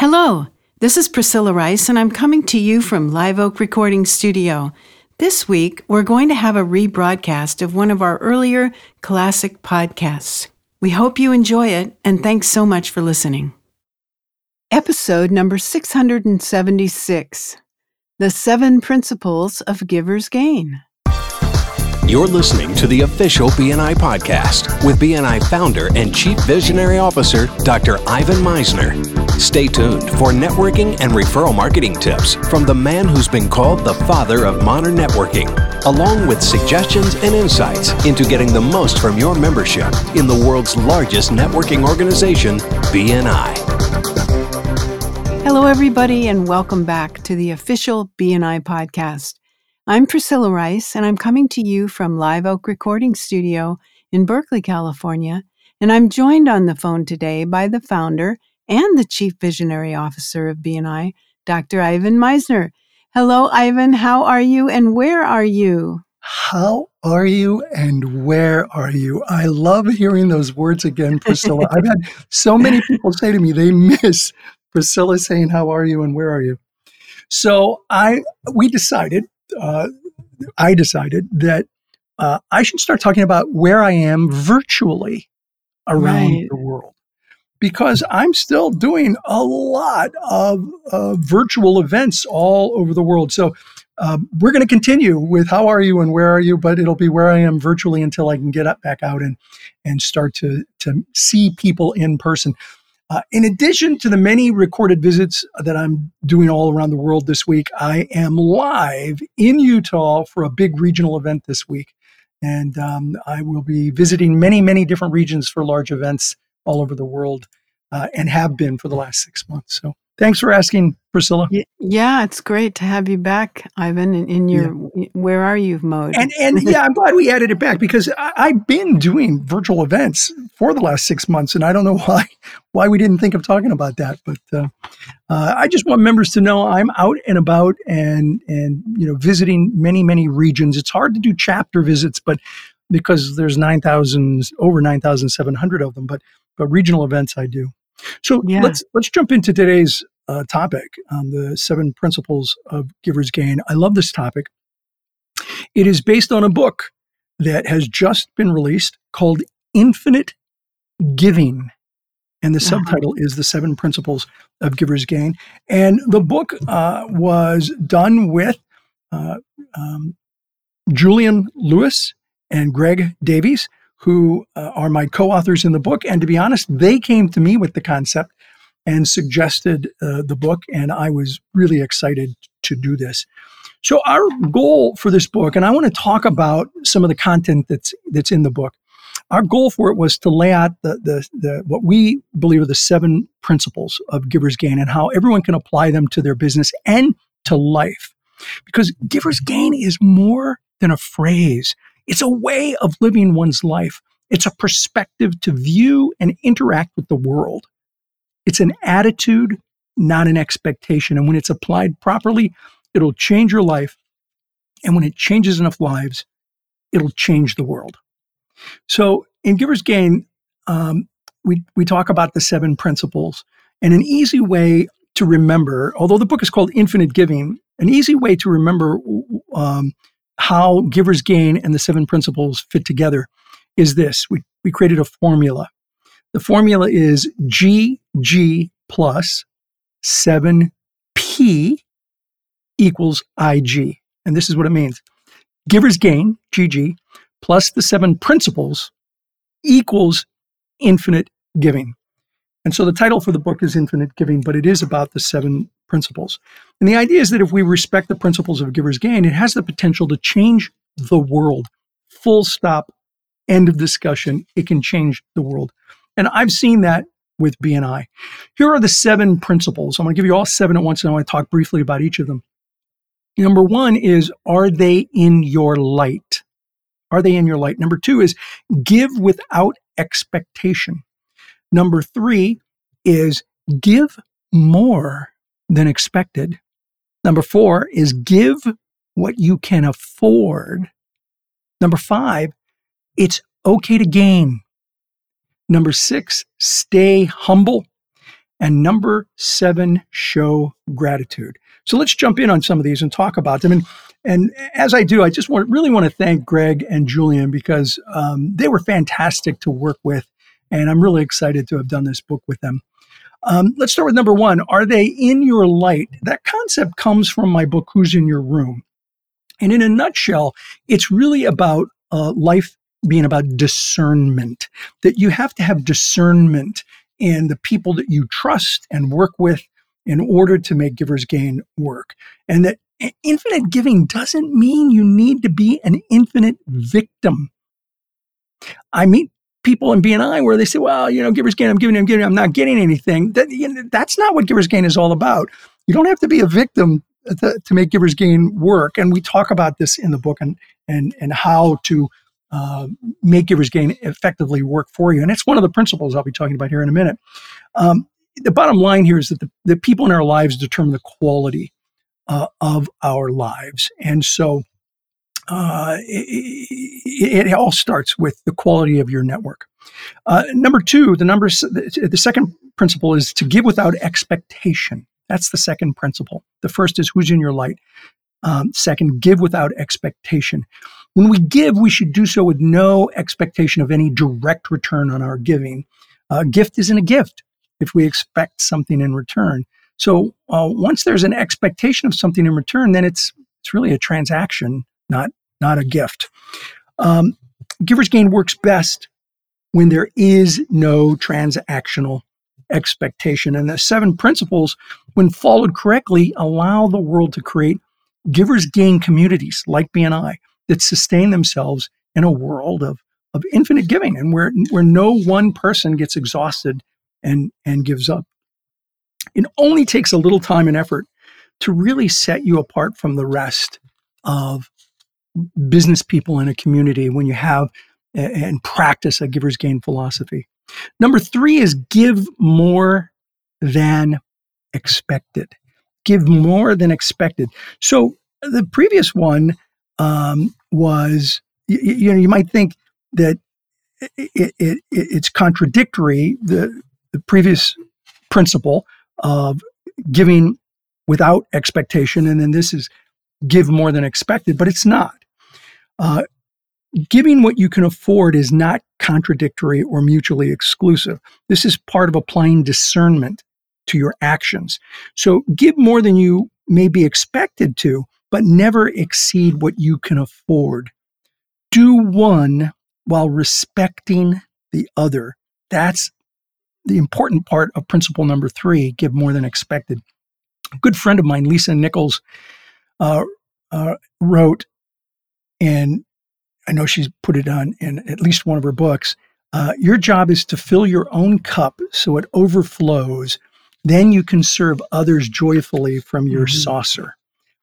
Hello, this is Priscilla Rice, and I'm coming to you from Live Oak Recording Studio. This week, we're going to have a rebroadcast of one of our earlier classic podcasts. We hope you enjoy it, and thanks so much for listening. Episode number 676 The Seven Principles of Giver's Gain. You're listening to the official BNI podcast with BNI founder and chief visionary officer, Dr. Ivan Misner. Stay tuned for networking and referral marketing tips from the man who's been called the father of modern networking, along with suggestions and insights into getting the most from your membership in the world's largest networking organization, BNI. Hello, everybody, and welcome back to the official BNI podcast. I'm Priscilla Rice, and I'm coming to you from Live Oak Recording Studio in Berkeley, California. And I'm joined on the phone today by the founder and the Chief Visionary Officer of BNI, Dr. Ivan Misner. Hello, Ivan. How are you and where are you? How are you and where are you? I love hearing those words again, Priscilla. I've had so many people say to me they miss Priscilla saying, How are you and where are you? So I we decided uh, I decided that uh, I should start talking about where I am virtually around right. the world because I'm still doing a lot of uh, virtual events all over the world. So um, we're going to continue with how are you and where are you, but it'll be where I am virtually until I can get up back out and and start to to see people in person. Uh, in addition to the many recorded visits that I'm doing all around the world this week, I am live in Utah for a big regional event this week. And um, I will be visiting many, many different regions for large events all over the world uh, and have been for the last six months. So Thanks for asking, Priscilla. Yeah, it's great to have you back, Ivan, in, in your yeah. "Where Are You" mode. And and yeah, I'm glad we added it back because I, have been doing virtual events for the last six months, and I don't know why why we didn't think of talking about that. But uh, uh, I just want members to know I'm out and about and and you know visiting many many regions. It's hard to do chapter visits, but because there's nine thousand over nine thousand seven hundred of them, but but regional events I do. So yeah. let's let's jump into today's uh, topic, um, the seven principles of givers gain. I love this topic. It is based on a book that has just been released called Infinite Giving. And the uh-huh. subtitle is The Seven Principles of Givers Gain. And the book uh, was done with uh, um, Julian Lewis and Greg Davies who uh, are my co authors in the book. And to be honest, they came to me with the concept and suggested uh, the book, and I was really excited to do this. So, our goal for this book, and I want to talk about some of the content that's, that's in the book. Our goal for it was to lay out the, the, the what we believe are the seven principles of givers gain and how everyone can apply them to their business and to life. Because givers gain is more than a phrase. It's a way of living one's life. It's a perspective to view and interact with the world. It's an attitude, not an expectation. And when it's applied properly, it'll change your life. And when it changes enough lives, it'll change the world. So in Giver's Gain, um, we, we talk about the seven principles. And an easy way to remember, although the book is called Infinite Giving, an easy way to remember um, how givers gain and the seven principles fit together is this. We, we created a formula. The formula is GG plus 7P equals IG. And this is what it means. Givers gain, GG, plus the seven principles equals infinite giving. And so the title for the book is Infinite Giving, but it is about the seven principles. And the idea is that if we respect the principles of giver's gain, it has the potential to change the world. Full stop, end of discussion. It can change the world. And I've seen that with BNI. Here are the seven principles. I'm going to give you all seven at once, and I want to talk briefly about each of them. Number one is, are they in your light? Are they in your light? Number two is, give without expectation. Number three is, give more than expected. Number four is give what you can afford. Number five, it's okay to gain. Number six, stay humble. And number seven, show gratitude. So let's jump in on some of these and talk about them. And and as I do, I just want really want to thank Greg and Julian because um, they were fantastic to work with, and I'm really excited to have done this book with them. Um, let's start with number one. Are they in your light? That concept comes from my book, Who's in Your Room? And in a nutshell, it's really about uh, life being about discernment, that you have to have discernment in the people that you trust and work with in order to make Givers Gain work. And that infinite giving doesn't mean you need to be an infinite victim. I meet people in BNI where they say, well, you know, Givers Gain, I'm giving, I'm giving, I'm not getting anything. That, you know, that's not what Givers Gain is all about. You don't have to be a victim to, to, make Givers Gain work. And we talk about this in the book and, and, and how to uh, make Givers Gain effectively work for you. And it's one of the principles I'll be talking about here in a minute. Um, the bottom line here is that the, the people in our lives determine the quality uh, of our lives. And so uh, it, it, all starts with the quality of your network. Uh, number two, the numbers, the, second principle is to give without expectation. That's the second principle. The first is who's in your light. Um, second, give without expectation. When we give, we should do so with no expectation of any direct return on our giving. A gift isn't a gift if we expect something in return. So uh, once there's an expectation of something in return, then it's it's really a transaction, not not a gift. Um, Giver's gain works best when there is no transactional expectation. And the seven principles, when followed correctly, allow the world to create giver's gain communities like BNI that sustain themselves in a world of, of infinite giving and where, where no one person gets exhausted and, and gives up. It only takes a little time and effort to really set you apart from the rest of business people in a community when you have and practice a giver's gain philosophy. Number three is give more than expected. Give more than expected. So the previous one um, was, you, you, know, you might think that it, it, it, it's contradictory. The the previous principle of giving without expectation, and then this is give more than expected, but it's not. Uh, giving what you can afford is not contradictory or mutually exclusive. This is part of applying discernment to your actions. So give more than you may be expected to, but never exceed what you can afford. Do one while respecting the other. That's the important part of principle number three give more than expected. A good friend of mine, Lisa Nichols, uh, uh, wrote, and I know she's put it on in at least one of her books. Uh, your job is to fill your own cup so it overflows. Then you can serve others joyfully from your mm-hmm. saucer.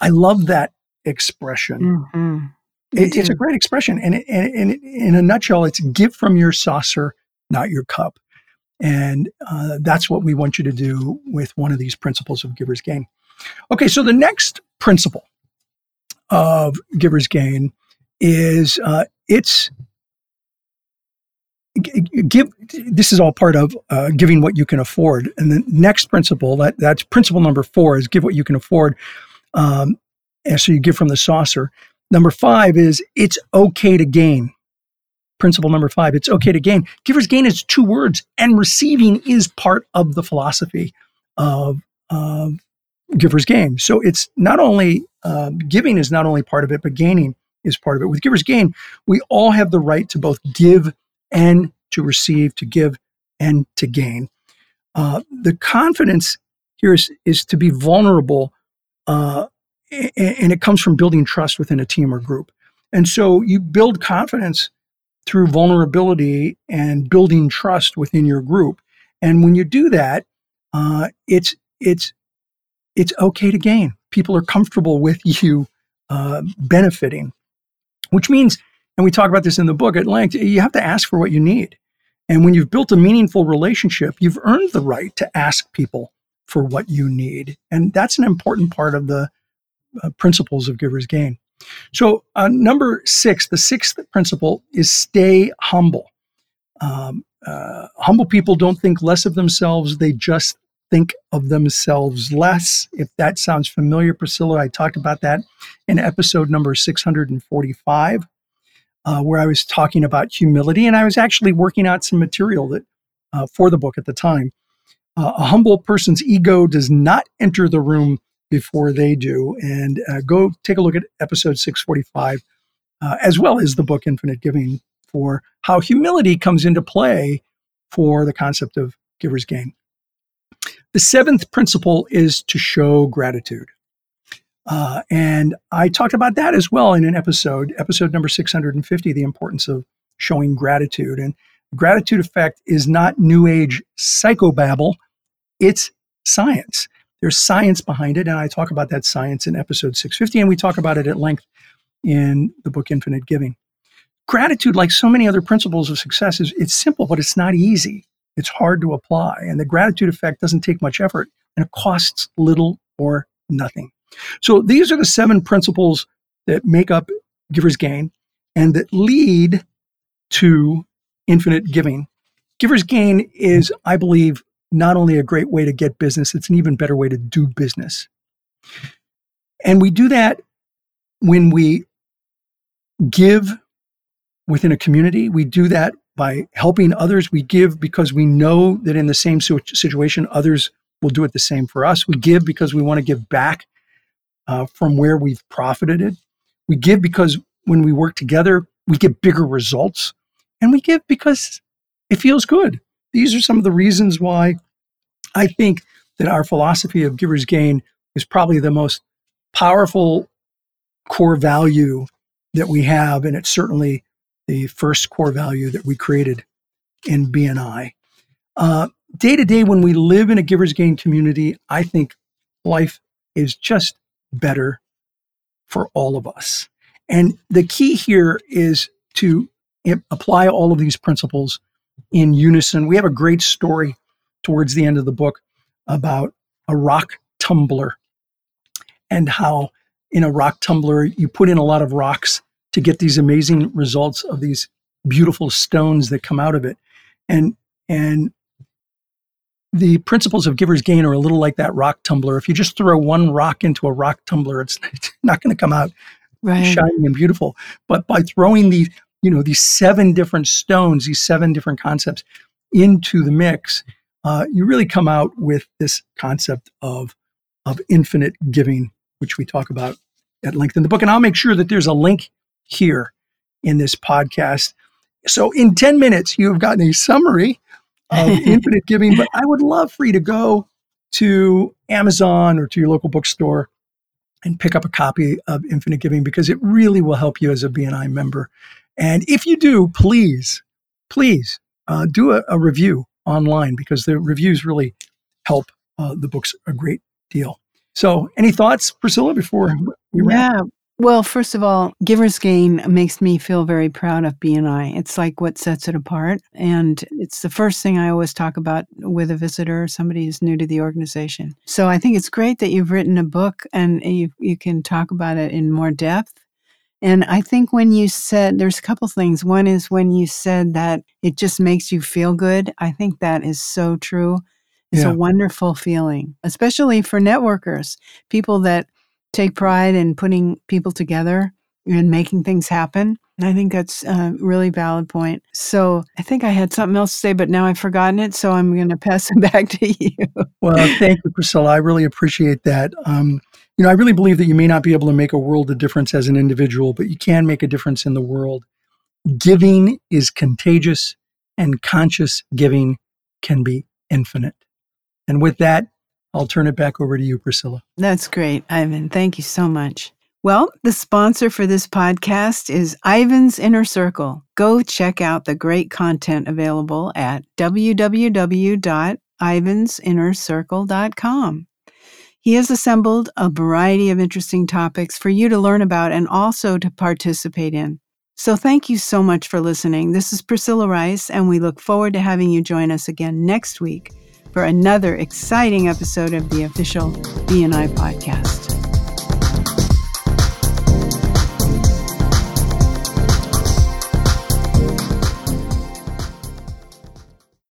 I love that expression. Mm-hmm. It, it's a great expression. And, it, and, and in a nutshell, it's give from your saucer, not your cup. And uh, that's what we want you to do with one of these principles of giver's gain. Okay, so the next principle of giver's gain is uh, it's give this is all part of uh, giving what you can afford. And the next principle that that's principle number four is give what you can afford um, and so you give from the saucer. Number five is it's okay to gain. Principle number five it's okay to gain. Giver's gain is two words and receiving is part of the philosophy of, of giver's gain. So it's not only uh, giving is not only part of it but gaining is part of it with giver's gain we all have the right to both give and to receive to give and to gain uh, the confidence here is, is to be vulnerable uh, and it comes from building trust within a team or group and so you build confidence through vulnerability and building trust within your group. And when you do that, uh, it's it's it's okay to gain. People are comfortable with you uh, benefiting, which means, and we talk about this in the book at length. You have to ask for what you need, and when you've built a meaningful relationship, you've earned the right to ask people for what you need, and that's an important part of the uh, principles of givers gain. So, uh, number six, the sixth principle is stay humble. Um, uh, humble people don't think less of themselves, they just think of themselves less. If that sounds familiar, Priscilla, I talked about that in episode number 645, uh, where I was talking about humility. And I was actually working out some material that uh, for the book at the time. Uh, a humble person's ego does not enter the room before they do. And uh, go take a look at episode 645, uh, as well as the book Infinite Giving, for how humility comes into play for the concept of giver's gain. The seventh principle is to show gratitude. Uh, and I talked about that as well in an episode, episode number 650, the importance of showing gratitude. And gratitude effect is not new age psychobabble, it's science. There's science behind it. And I talk about that science in episode 650, and we talk about it at length in the book Infinite Giving. Gratitude, like so many other principles of success, is it's simple, but it's not easy. It's hard to apply. And the gratitude effect doesn't take much effort and it costs little or nothing. So these are the seven principles that make up giver's gain and that lead to infinite giving. Giver's gain is, I believe, not only a great way to get business, it's an even better way to do business. And we do that when we give within a community. We do that by helping others. We give because we know that in the same situation, others will do it the same for us. We give because we want to give back uh, from where we've profited it. We give because when we work together, we get bigger results. And we give because it feels good. These are some of the reasons why I think that our philosophy of giver's gain is probably the most powerful core value that we have. And it's certainly the first core value that we created in BNI. Uh, day to day, when we live in a giver's gain community, I think life is just better for all of us. And the key here is to apply all of these principles in unison. We have a great story towards the end of the book about a rock tumbler and how in a rock tumbler you put in a lot of rocks to get these amazing results of these beautiful stones that come out of it. And and the principles of giver's gain are a little like that rock tumbler. If you just throw one rock into a rock tumbler, it's, not going to come out right. shiny and beautiful. But by throwing these, you know, these seven different stones, these seven different concepts into the mix, uh, you really come out with this concept of of infinite giving, which we talk about at length in the book. And I'll make sure that there's a link here in this podcast. So, in 10 minutes, you have gotten a summary of infinite giving, but I would love for you to go to Amazon or to your local bookstore and pick up a copy of Infinite Giving because it really will help you as a BNI member. And if you do, please, please uh, do a, a, review online because the reviews really help uh, the books a great deal. So, any thoughts, Priscilla, before we wrap? Yeah, well, first of all, Giver's Gain makes me feel very proud of BNI. It's like what sets it apart. And it's the first thing I always talk about with a visitor, somebody who's new to the organization. So I think it's great that you've written a book and you, you can talk about it in more depth. And I think when you said, there's a couple things. One is when you said that it just makes you feel good. I think that is so true. It's yeah. a wonderful feeling, especially for networkers, people that take pride in putting people together and making things happen. And I think that's a really valid point. So I think I had something else to say, but now I've forgotten it. So I'm going to pass it back to you. well, thank you, Priscilla. I really appreciate that. Um, you know, I really believe that you may not be able to make a world of difference as an individual, but you can make a difference in the world. Giving is contagious, and conscious giving can be infinite. And with that, I'll turn it back over to you, Priscilla. That's great, Ivan. Thank you so much. Well, the sponsor for this podcast is Ivan's Inner Circle. Go check out the great content available at www.ivansinnercircle.com. He has assembled a variety of interesting topics for you to learn about and also to participate in. So, thank you so much for listening. This is Priscilla Rice, and we look forward to having you join us again next week for another exciting episode of the official BNI podcast.